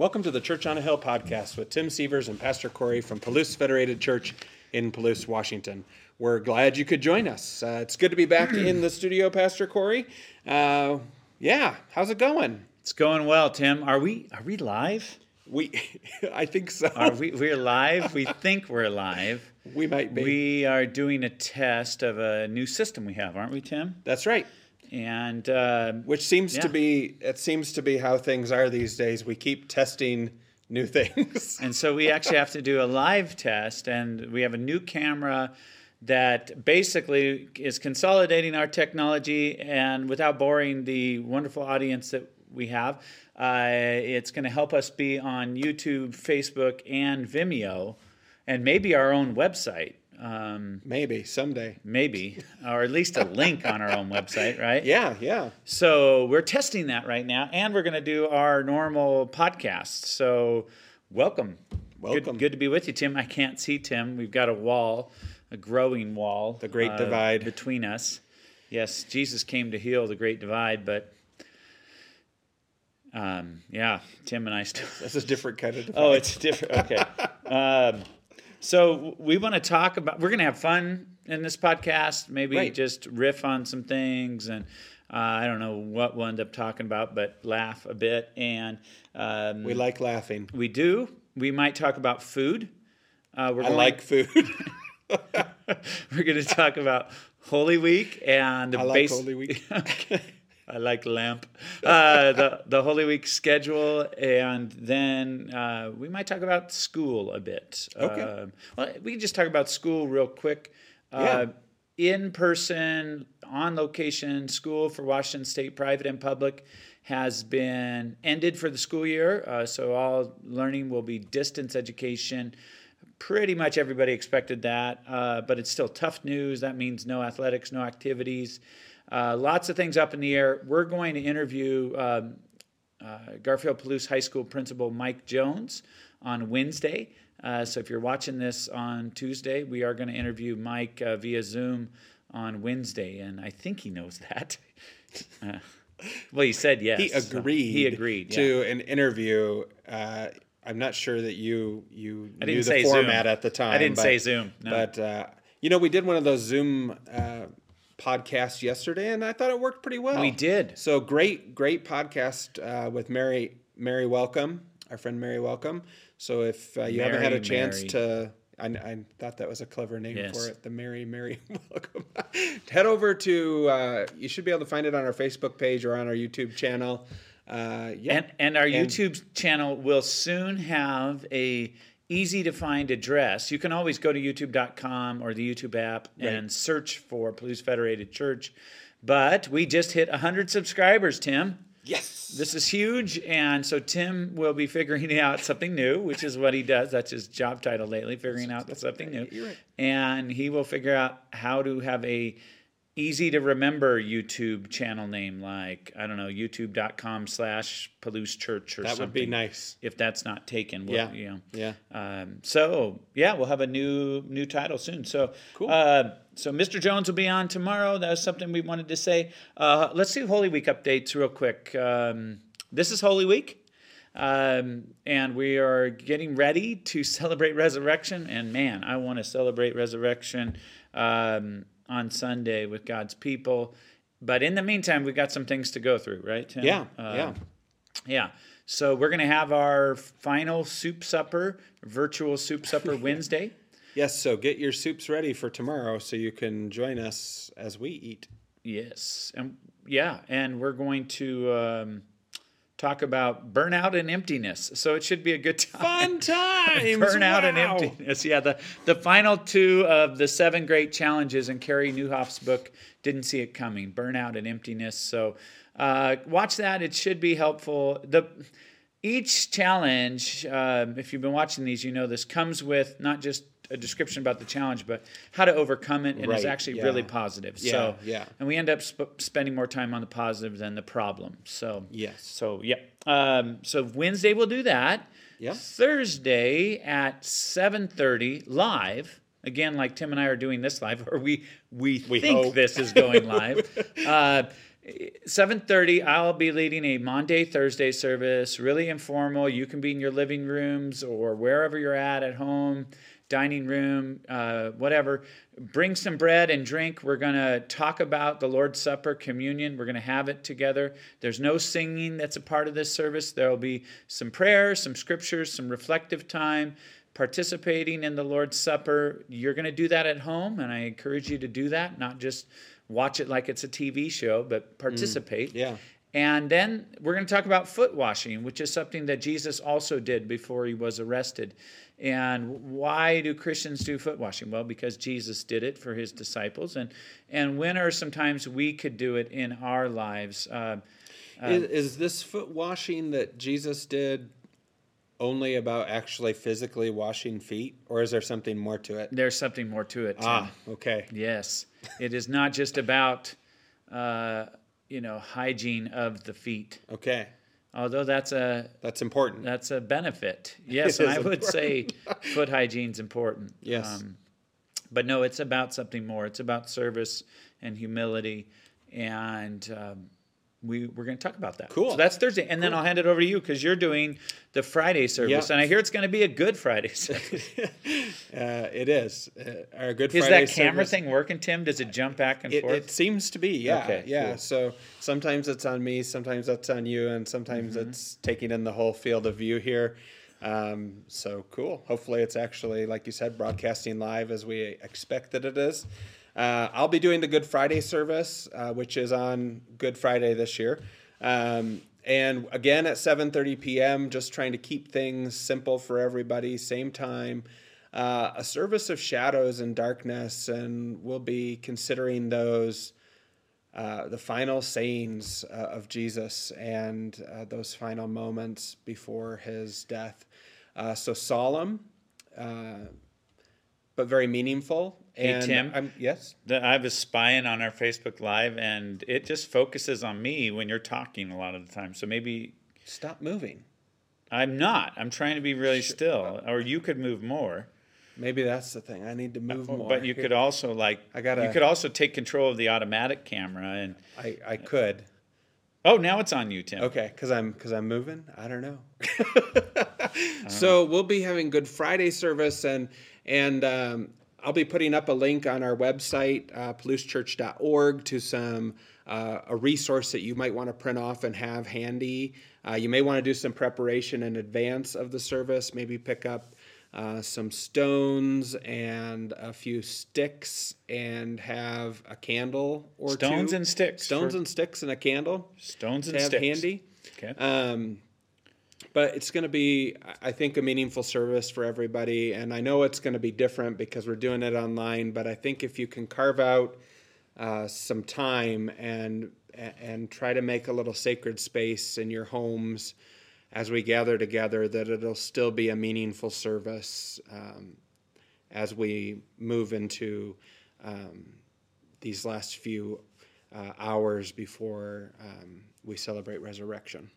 Welcome to the Church on a Hill podcast with Tim Severs and Pastor Corey from Palouse Federated Church in Palouse, Washington. We're glad you could join us. Uh, it's good to be back in the studio, Pastor Corey. Uh, yeah, how's it going? It's going well, Tim. Are we are we live? We, I think so. Are we we're live? We think we're live. We might be. We are doing a test of a new system we have, aren't we, Tim? That's right. And uh, Which seems to be it seems to be how things are these days. We keep testing new things. and so we actually have to do a live test, and we have a new camera that basically is consolidating our technology and without boring the wonderful audience that we have. Uh, it's going to help us be on YouTube, Facebook, and Vimeo, and maybe our own website. Um, Maybe someday. maybe, or at least a link on our own website, right? Yeah, yeah. So we're testing that right now, and we're going to do our normal podcast. So welcome. Welcome. Good, good to be with you, Tim. I can't see Tim. We've got a wall, a growing wall. The great divide. between us. Yes, Jesus came to heal the great divide, but um, yeah, Tim and I still. That's a different kind of. Oh, it's different. Okay. um, so we want to talk about. We're going to have fun in this podcast. Maybe Right. just riff on some things, and uh, I don't know what we'll end up talking about, but laugh a bit. And um, we like laughing. we do. We might talk about food. Uh, we're I like food. We're going to talk about Holy Week and the I like base- Holy Week. okay. I like lamp. Uh, the the Holy Week schedule, and then uh, we might talk about school a bit. Okay. Um, well, we can just talk about school real quick. Uh, In person, on location, school for Washington State, private and public, has been ended for the school year. Uh, so all learning will be distance education pretty much everybody expected that, uh, but it's still tough news. That means no athletics, no activities, uh, lots of things up in the air. We're going to interview um, uh, Garfield Palouse High School Principal Mike Jones on Wednesday. Uh, so if you're watching this on Tuesday, we are going to interview Mike uh, via Zoom on Wednesday, and I think he knows that. Uh, well, he said yes. he so agreed. he agreed yeah. to an interview. Uh, I'm not sure that you you I knew the say format Zoom. at the time. I didn't say Zoom. No. But uh, you know, we did one of those Zoom podcasts yesterday, and I thought it worked pretty well. We did. So great, great podcast uh, with Mary Mary Welcome, our friend Mary Welcome. So if uh, you haven't had a chance Mary. to. I, I thought that was a clever name Yes. for it, the Mary Mary Welcome. Head over to, uh, you should be able to find it on our Facebook page or on our YouTube channel. Uh, yeah. And and our And- YouTube channel will soon have a easy to find address. You can always go to youtube.com or the YouTube app and search for Palouse Federated Church. But we just hit 100 subscribers, Tim. yes. This is huge, and so Tim will be figuring out something new, which is what he does. That's his job title lately, figuring out something new. Right. And he will figure out how to have a easy to remember YouTube channel name, like I don't know, youtube.com slash Palouse Church or that something. would be nice. If that's not taken, we'll, Yeah. you know. Yeah. Um, so yeah, we'll have a new new title soon. So Cool. Uh, so Mr. Jones will be on tomorrow. That was something we wanted to say. Uh, let's do Holy Week updates real quick. Um, this is Holy Week. Um, and we are getting ready to celebrate resurrection. And man, I want to celebrate resurrection um, on Sunday with God's people. But in the meantime, we've got some things to go through, right? Tim? Yeah. Uh, yeah. yeah. So we're going to have our final soup supper, virtual soup supper Wednesday. Yes. So get your soups ready for tomorrow so you can join us as we eat. Yes. And yeah, and we're going to um, talk about burnout and emptiness. So it should be a good time. Fun times. Burnout and emptiness. Yeah, the, the final two of the seven great challenges in Carey Nieuwhof's book, Didn't See It Coming, Burnout and Emptiness. So uh, watch that. It should be helpful. The Each challenge, um, if you've been watching these, you know this, comes with not just a description about the challenge, but how to overcome it, and Right, is actually yeah. really positive. Yeah, so, yeah. And we end up sp- spending more time on the positive than the problem. So, Yes. so yeah. Um, so Wednesday we'll do that. Yeah. Thursday at seven thirty live. Again, like Tim and I are doing this live, or we we, We think hope. this is going live. uh, 7:30 I'll be leading a Maundy Thursday service, really informal. You can be in your living rooms or wherever you're at at home, dining room, uh, whatever. Bring some bread and drink. We're going to talk about the Lord's Supper, communion. We're going to have it together. There's no singing that's a part of this service. There'll be some prayer, some scriptures, some reflective time participating in the Lord's Supper. You're going to do that at home, and I encourage you to do that, not just watch it like it's a TV show, but participate. Mm, yeah. And then we're going to talk about foot washing, which is something that Jesus also did before he was arrested. And why do Christians do foot washing? Well, because Jesus did it for his disciples. And, and when are sometimes we could do it in our lives? Uh, uh, is, is this foot washing that Jesus did only about actually physically washing feet, or is there something more to it? There's something more to it. Tim. Ah, okay. Yes, it is not just about uh, you know hygiene of the feet. Okay. Although that's a that's important. That's a benefit. Yes, and I would say foot hygiene's important. Yes. Um, but no, it's about something more. It's about service and humility and. Um, we we're going to talk about that. Cool. So that's Thursday, and then I'll hand it over to you because you're doing the Friday service, and I hear it's going to be a good Friday service. uh, it is. Uh, our good. Is Friday that camera service, thing working, Tim? Does it jump back and it, forth? It seems to be. Yeah. Okay, yeah. Cool. So sometimes it's on me, sometimes that's on you, and sometimes mm-hmm. it's taking in the whole field of view here. Um, so cool. Hopefully, it's actually like you said, broadcasting live as we expect that it is. Uh, I'll be doing the Good Friday service, uh, which is on Good Friday this year. Um, and again at 7:30 p.m. Just trying to keep things simple for everybody. Same time. Uh, a service of shadows and darkness, and we'll be considering those, uh, the final sayings uh, of Jesus and uh, those final moments before his death. So solemn, but very meaningful. And hey, Tim. I'm, yes. I was spying on our Facebook Live, and it just focuses on me when you're talking a lot of the time. So maybe stop moving. I'm not. I'm trying to be really sure. still, or you could move more. Maybe that's the thing. I need to move more. But you could also like I got You could also take control of the automatic camera, and I I could. Oh, now it's on you, Tim. Okay, because I'm because I'm moving. I don't know. so we'll be having Good Friday service, and and um, I'll be putting up a link on our website, uh, palousechurch.org, to some uh, a resource that you might want to print off and have handy. Uh, you may want to do some preparation in advance of the service. Maybe pick up uh, some stones and a few sticks, and have a candle or stones two. and sticks. Stones and sticks and a candle. Stones and to sticks. have handy. Okay. Um, but it's going to be i think a meaningful service for everybody. And i know it's going to be different because we're doing it online but i think if you can carve out uh, some time and and try to make a little sacred space in your homes as we gather together that it'll still be a meaningful service um, as we move into um, these last few uh, hours before um, we celebrate resurrection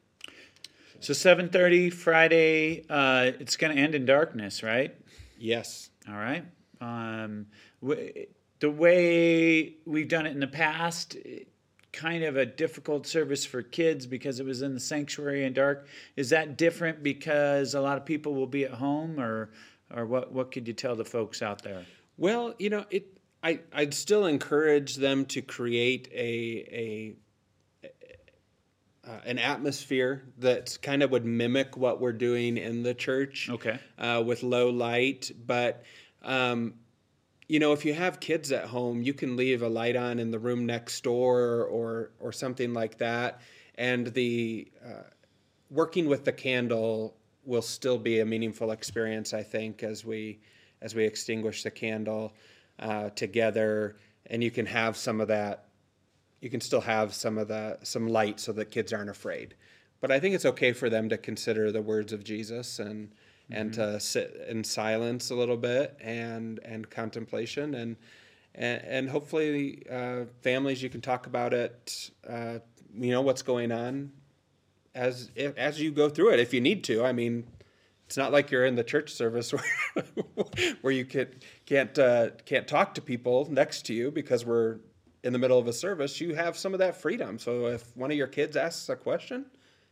so 7:30 Friday. Uh, it's going to end in darkness, right? Yes. All right. Um, w- the way we've done it in the past, kind of a difficult service for kids because it was in the sanctuary and dark. Is that different because a lot of people will be at home, or or what? What could you tell the folks out there? Well, you know, it. I I'd still encourage them to create a a uh, an atmosphere that kind of would mimic what we're doing in the church. Okay. Uh, with low light, but um, you know, if you have kids at home, you can leave a light on in the room next door or or something like that, and the uh, working with the candle will still be a meaningful experience. I think as we as we extinguish the candle uh, together, and you can have some of that you can still have some of the some light so that kids aren't afraid. But I think it's okay for them to consider the words of Jesus and mm-hmm. and to sit in silence a little bit and and contemplation and and, and hopefully uh, families you can talk about it. Uh, you know what's going on as as you go through it if you need to. I mean, it's not like you're in the church service where, where you can, can't uh, can't talk to people next to you because we're in the middle of a service, you have some of that freedom. So if one of your kids asks a question,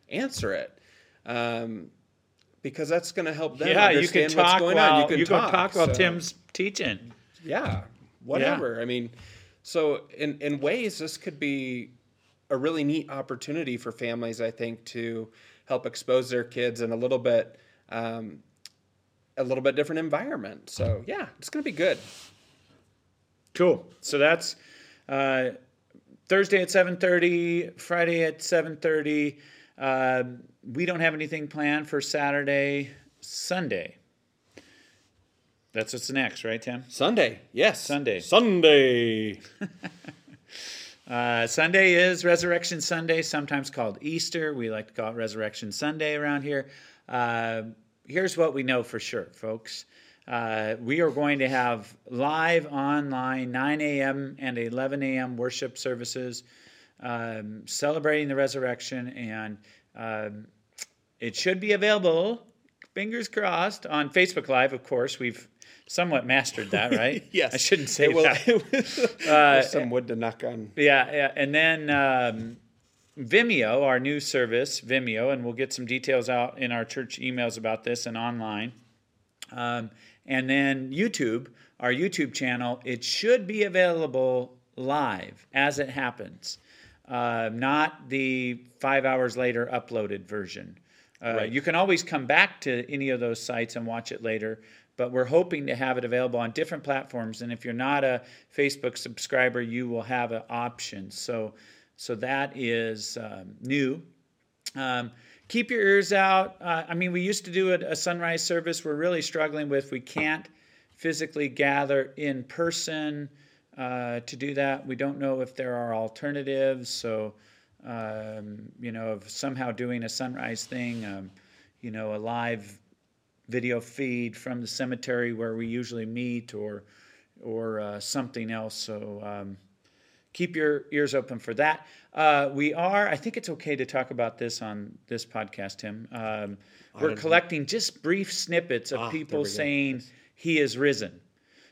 answer it. Um, because that's going to help them yeah, you understand can what's talk going while on. You can you talk, talk while so- Tim's teaching. yeah, whatever. I mean, so in in ways, this could be a really neat opportunity for families. I think to help expose their kids in a little bit. Um, a little bit different environment. So yeah, it's going to be good. Cool. So that's uh, Thursday at seven thirty, Friday at seven thirty. Um we don't have anything planned for Saturday, Sunday. That's what's next, right, Tim? Sunday, yes. Sunday. Sunday. Uh, Sunday is Resurrection Sunday, sometimes called Easter. We like to call it Resurrection Sunday around here. Uh, here's what we know for sure, folks. Uh, we are going to have live online 9 a.m. and 11 a.m. worship services um, celebrating the resurrection, and um, it should be available, fingers crossed, on Facebook Live, of course. We've somewhat mastered that, right? yes. I shouldn't say It will- that. Uh, some wood to knock on. Yeah, yeah. And then um, Vimeo, our new service, Vimeo, and we'll get some details out in our church emails about this and online. Um, and then YouTube, our YouTube channel, it should be available live as it happens, uh, not the five hours later uploaded version. Uh, Right. You can always come back to any of those sites and watch it later, but we're hoping to have it available on different platforms. And if you're not a Facebook subscriber, you will have an option. So, so that is um, new. Um, keep your ears out. Uh, I mean, we used to do a, a sunrise service. We're really struggling with. We can't physically gather in person uh, to do that. We don't know if there are alternatives. So, um, you know, of somehow doing a sunrise thing, um, you know, a live video feed from the cemetery where we usually meet, or or uh, something else. So. Um, keep your ears open for that. Uh, we are, I think it's okay to talk about this on this podcast, Tim. Um, we're collecting just brief snippets of Ah, people saying he is risen.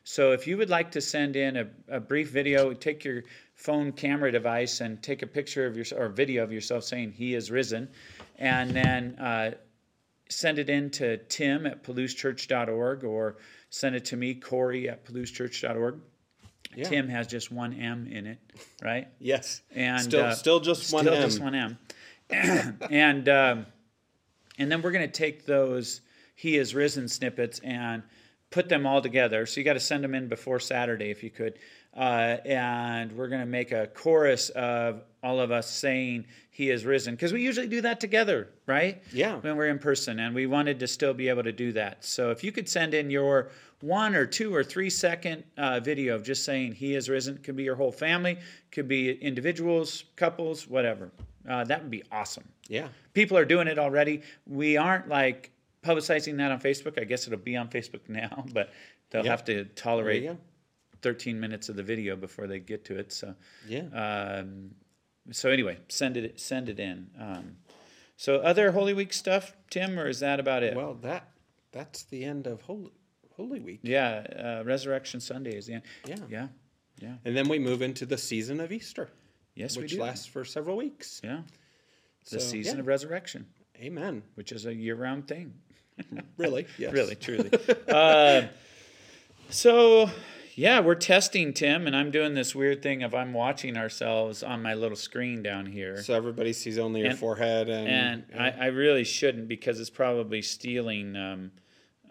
So if you would like to send in a, a brief video, take your phone camera device and take a picture of your or video of yourself saying he is risen, and then uh, send it in to Tim at PalouseChurch.org or send it to me, Corey at PalouseChurch.org. Yeah. Tim has just one M in it, right? Yes. And still, uh, still just one still M. just one M. and um, and then we're going to take those "He is risen" snippets and put them all together. So you got to send them in before Saturday if you could. Uh, and we're going to make a chorus of all of us saying "He is risen" because we usually do that together, right? Yeah. When we're in person, and we wanted to still be able to do that. So if you could send in your one or two or three second uh, video of just saying "He is risen," could be your whole family, could be individuals, couples, whatever. Uh, that would be awesome Yeah. people are doing it already. We aren't like publicizing that on Facebook. I guess it'll be on Facebook now, but they'll Yeah. have to tolerate. 13 minutes of the video before they get to it. So, Yeah. um, so anyway, send it send it in. Um, so, other Holy Week stuff, Tim, or is that about it? well, that that's the end of Holy Holy Week. yeah, uh, Resurrection Sunday is the end. Yeah. yeah, yeah. And then we move into the season of Easter, Yes, which lasts for several weeks. yeah, the So, season yeah. of resurrection, Amen. which is a year-round thing. Really? Yes. really, truly. uh, so, yeah, we're testing Tim, and I'm doing this weird thing of I'm watching ourselves on my little screen down here, So everybody sees only your And- forehead and, and I, I really shouldn't because it's probably stealing um,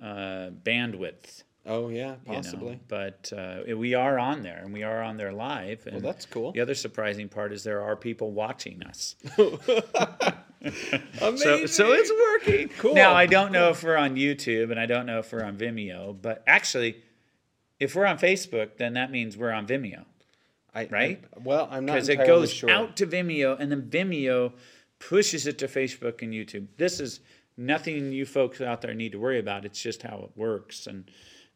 uh, bandwidth. oh yeah, you know. possibly. But uh, we are on there, and we are on there live. And Well, that's cool. The other surprising part is there are people watching us. Amazing. So, so it's working. Cool. Now I don't know if we're on YouTube and I don't know if we're on Vimeo, but actually, if we're on Facebook, then that means we're on Vimeo I, right? I- well, I'm not sure. because it goes sure. out to Vimeo and then Vimeo pushes it to Facebook and YouTube. This is nothing you folks out there need to worry about. It's just how it works. And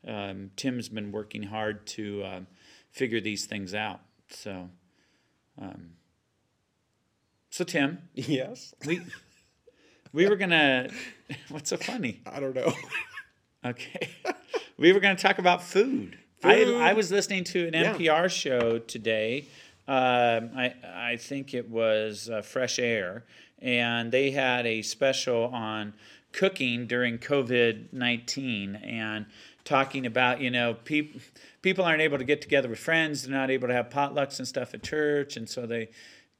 um, Tim's been working hard to um, figure these things out. So, um, so Tim, Yes. we we were gonna. What's so funny? I don't know. Okay. We were going to talk about food. I, Food. I was listening to an Yeah. NPR show today Um, I I think it was uh, Fresh Air, and they had a special on cooking during COVID nineteen and talking about you know people people aren't able to get together with friends, they're not able to have potlucks and stuff at church, and so they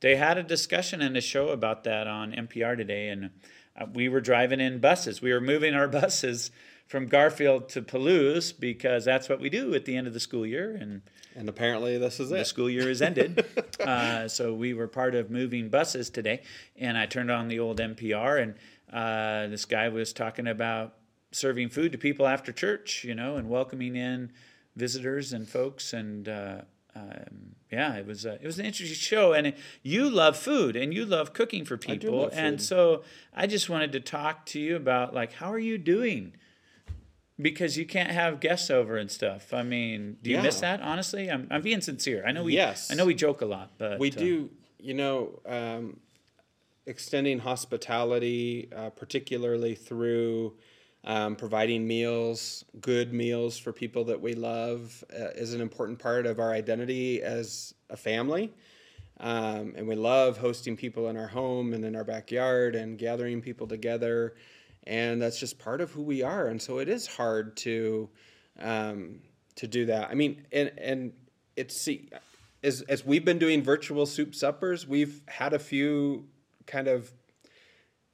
they had a discussion and a show about that on NPR today, and uh, we were driving in buses. We were moving our buses from Garfield to Palouse because that's what we do at the end of the school year, and And apparently, this is it. the school year is ended. uh, so we were part of moving buses today, and I turned on the old NPR, and uh, this guy was talking about serving food to people after church, you know, and welcoming in visitors and folks, and uh, um, yeah, it was uh, it was an interesting show. And you love food, and you love cooking for people, and so I just wanted to talk to you about like how are you doing because you can't have guests over and stuff. I mean, do you miss that? Honestly, I'm, I'm being sincere. I know we, Yes. I know we joke a lot, but We uh, do, you know, um, extending hospitality, uh, particularly through um, providing meals, good meals for people that we love, uh, is an important part of our identity as a family. Um, and we love hosting people in our home and in our backyard and gathering people together. And that's just part of who we are. And so it is hard to um, to do that. I mean, and and it's see, as as we've been doing virtual soup suppers, we've had a few kind of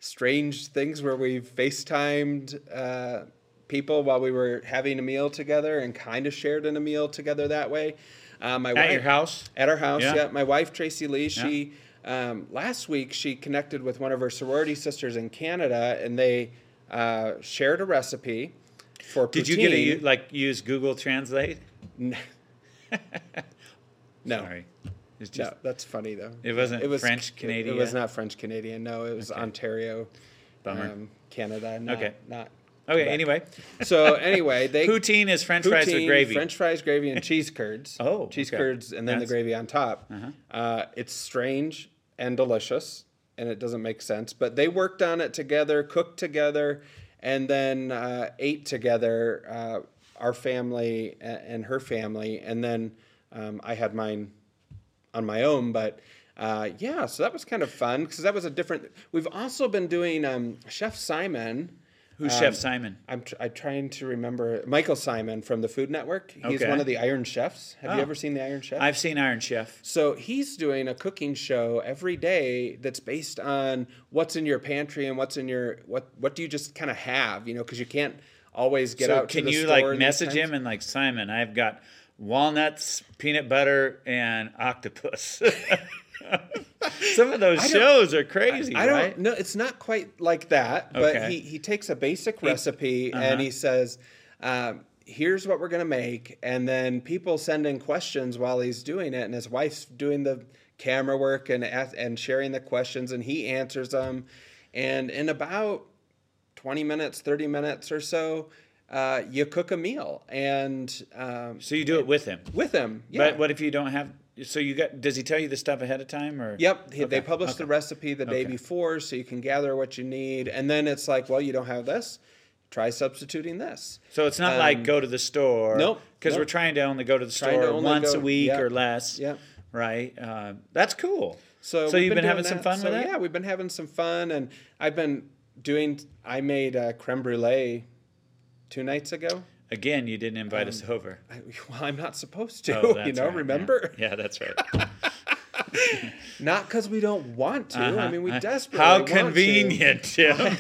strange things where we've FaceTimed uh, people while we were having a meal together and kind of shared in a meal together that way. Uh, my at wife, your house. at our house, Yeah. yeah. My wife Tracy Lee, she um, last week she connected with one of her sorority sisters in Canada, and they uh, shared a recipe for. Did you get poutine. like use Google Translate? No. no. Sorry, it's just No, that's funny though. It wasn't it was French Canadian. It, was not French Canadian. No, it was Okay. Ontario, Bummer. um, Canada. Not, Okay. Not. okay. Anyway, So anyway, they poutine is French fries with gravy. French fries, gravy, and cheese curds. Oh, cheese okay. curds, and then That's- the gravy on top. Uh-huh. Uh, it's strange and delicious, and it doesn't make sense. But they worked on it together, cooked together, and then uh, ate together. Uh, our family and her family, and then um, I had mine on my own. But uh, yeah, so that was kind of fun because that was a different. We've also been doing um, Chef Symon. Who's um, Chef Symon? I'm, tr- I'm trying to remember Michael Symon from the Food Network. He's Okay. one of the Iron Chefs. Have you Oh. ever seen the Iron Chef? I've seen Iron Chef. so he's doing a cooking show every day that's based on what's in your pantry and what's in your what what do you just kind of have, you know, because you can't always get so out. can you like message him and like Symon? I've got walnuts, peanut butter, and octopus. Some of those shows are crazy, I don't right? know. It's not quite like that, but Okay. he, he takes a basic recipe uh-huh. and he says, um, "Here's what we're gonna make," and then people send in questions while he's doing it, and his wife's doing the camera work and and sharing the questions, and he answers them, and in about twenty minutes, thirty minutes or so, uh, you cook a meal, and um, So you do it with him. with him. Yeah. But what if you don't have? So you got? Does he tell you the stuff ahead of time or? Yep, he- they publish okay. the recipe the day Okay. before, so you can gather what you need, and then it's like, well, you don't have this, try substituting this. So it's not Um, like go to the store. nope, Because we're trying to only go to the Trying to store once go- a week yeah, or less. yeah. Right. Uh, that's cool. So, So you've been doing having some fun So, with that? Yeah, we've been having some fun, and I've been doing. I made a creme brulee two nights ago. Again, you didn't invite us over. I, well, I'm not supposed to. Oh, you know, right, remember? Yeah, that's right. Not because we don't want to. I Uh-huh. mean, we Uh, desperately. How want to. convenient, Tim.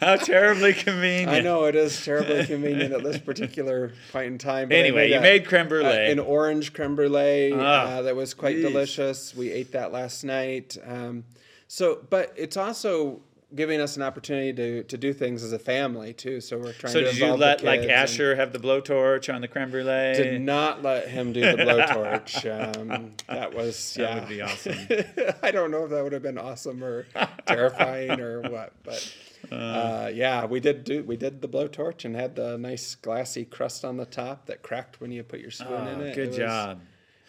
How terribly convenient. I know it is terribly convenient at this particular point in time. I Anyway, you a- made creme uh, brulee. an orange creme brulee Ah, uh, that was quite jeez. delicious. We ate that last night. Um, so, but it's also giving us an opportunity to, to do things as a family too. So we're trying so to did you involve the let like Asher have the blowtorch on the creme brulee? Did not let him do the blowtorch. Um, that was That yeah. would be awesome. I don't know if that would have been awesome or terrifying or what, but uh, yeah, we did do we did the blowtorch and had the nice glassy crust on the top that cracked when you put your spoon in Oh, it. good It was- job.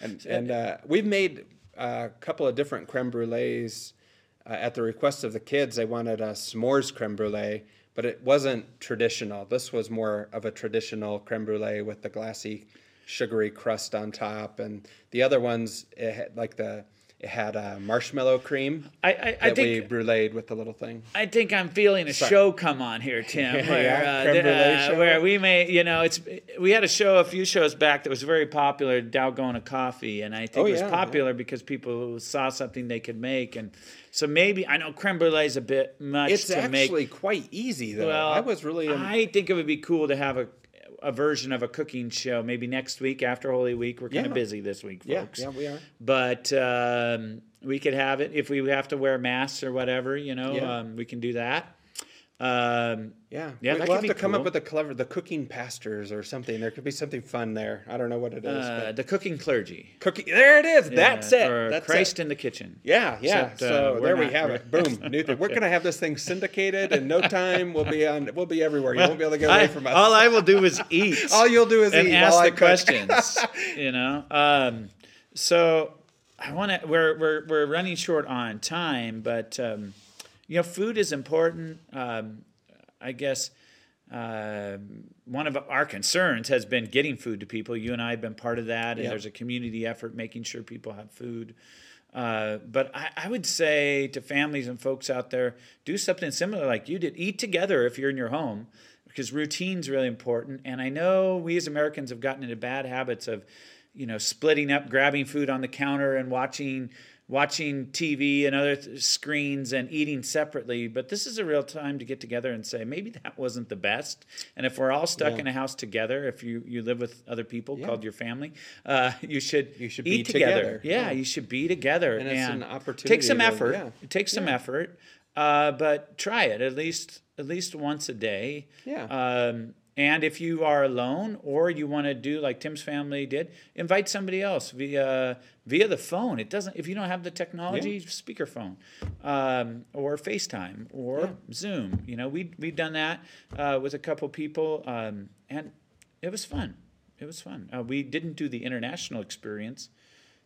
and and uh, we've made a couple of different creme brulees uh, at the request of the kids. They wanted a s'mores creme brulee, but it wasn't traditional. This was more of a traditional creme brulee with the glassy sugary crust on top, and the other ones it had, like the it had uh, marshmallow cream I, I, I that we bruleed with the little thing. I think I'm feeling a show come on here, Tim. Yeah, where, yeah, uh, uh, where we may, you know, it's we had a show a few shows back that was very popular, Dalgona Coffee, and I think Oh, it was yeah, popular because people saw something they could make, and so maybe I know creme brulee is a bit much It's to make. actually quite easy though. Well, I was really um, I think it would be cool to have a a version of a cooking show maybe next week after Holy Week. We're kind Yeah. of busy this week, yeah folks. yeah we are. But um, we could have it if we have to wear masks or whatever. You know, Yeah. um, we can do that. Um, Yeah, Yeah, we'll have to come cool. up with a clever the cooking pastors or something. There could be something fun there. I don't know what it is. uh, but the cooking clergy. cooking. There it is. That's it. Or That's Christ it. in the kitchen. Yeah, yeah. Except, uh, so we're there we have it. Boom. New thing. We're gonna have this thing syndicated in no time. We'll be on. We'll be everywhere. You won't be able to get away I- from us. all I will do is eat. All you'll do is and eat ask while the I questions. you know. Um, so I want to. We're we're we're running short on time, but um, you know, food is important. Um, I guess um one of our concerns has been getting food to people. You and I have been part of that, and Yeah. there's a community effort making sure people have food. Uh, but I, I would say to families and folks out there, do something similar like you did. Eat together if you're in your home, because routine's really important. And I know we as Americans have gotten into bad habits of, you know, splitting up, grabbing food on the counter, and watching watching TV and other th- screens and eating separately. But this is a real time to get together and say maybe that wasn't the best. And if we're all stuck Yeah. in a house together, if you you live with other people Yeah. called your family, uh, you should You should eat be together. together. Yeah, Yeah. you should be together. And it's an opportunity Take some to- effort. yeah. It takes some effort, uh, but try it at least at least once a day. Yeah. Um, and if you are alone or you want to do like Tim's family did, invite somebody else via via the phone. It doesn't if you don't have the technology, speakerphone, um, or FaceTime or Zoom. You know, we we've done that uh, with a couple people, um, and it was fun. It was fun. Uh, we didn't do the international experience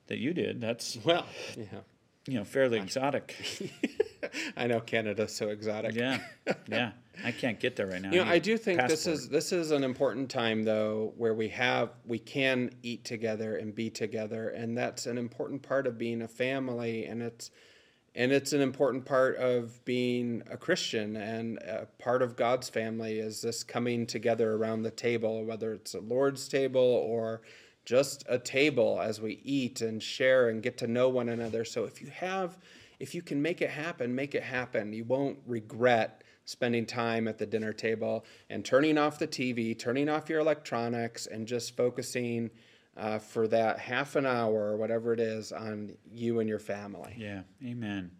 that you did. That's Well, yeah. You know fairly exotic. I know Canada's so exotic. Yeah, yeah. I can't get there right now. You know, I a do think this is this is an important time though, where we have we can eat together and be together, and that's an important part of being a family, and it's and it's an important part of being a Christian and a part of God's family is this coming together around the table, whether it's a Lord's table or just a table as we eat and share and get to know one another. So if you have, if you can make it happen, make it happen. You won't regret spending time at the dinner table and turning off the TV, turning off your electronics, and just focusing uh, for that half an hour or whatever it is on you and your family. Yeah, amen.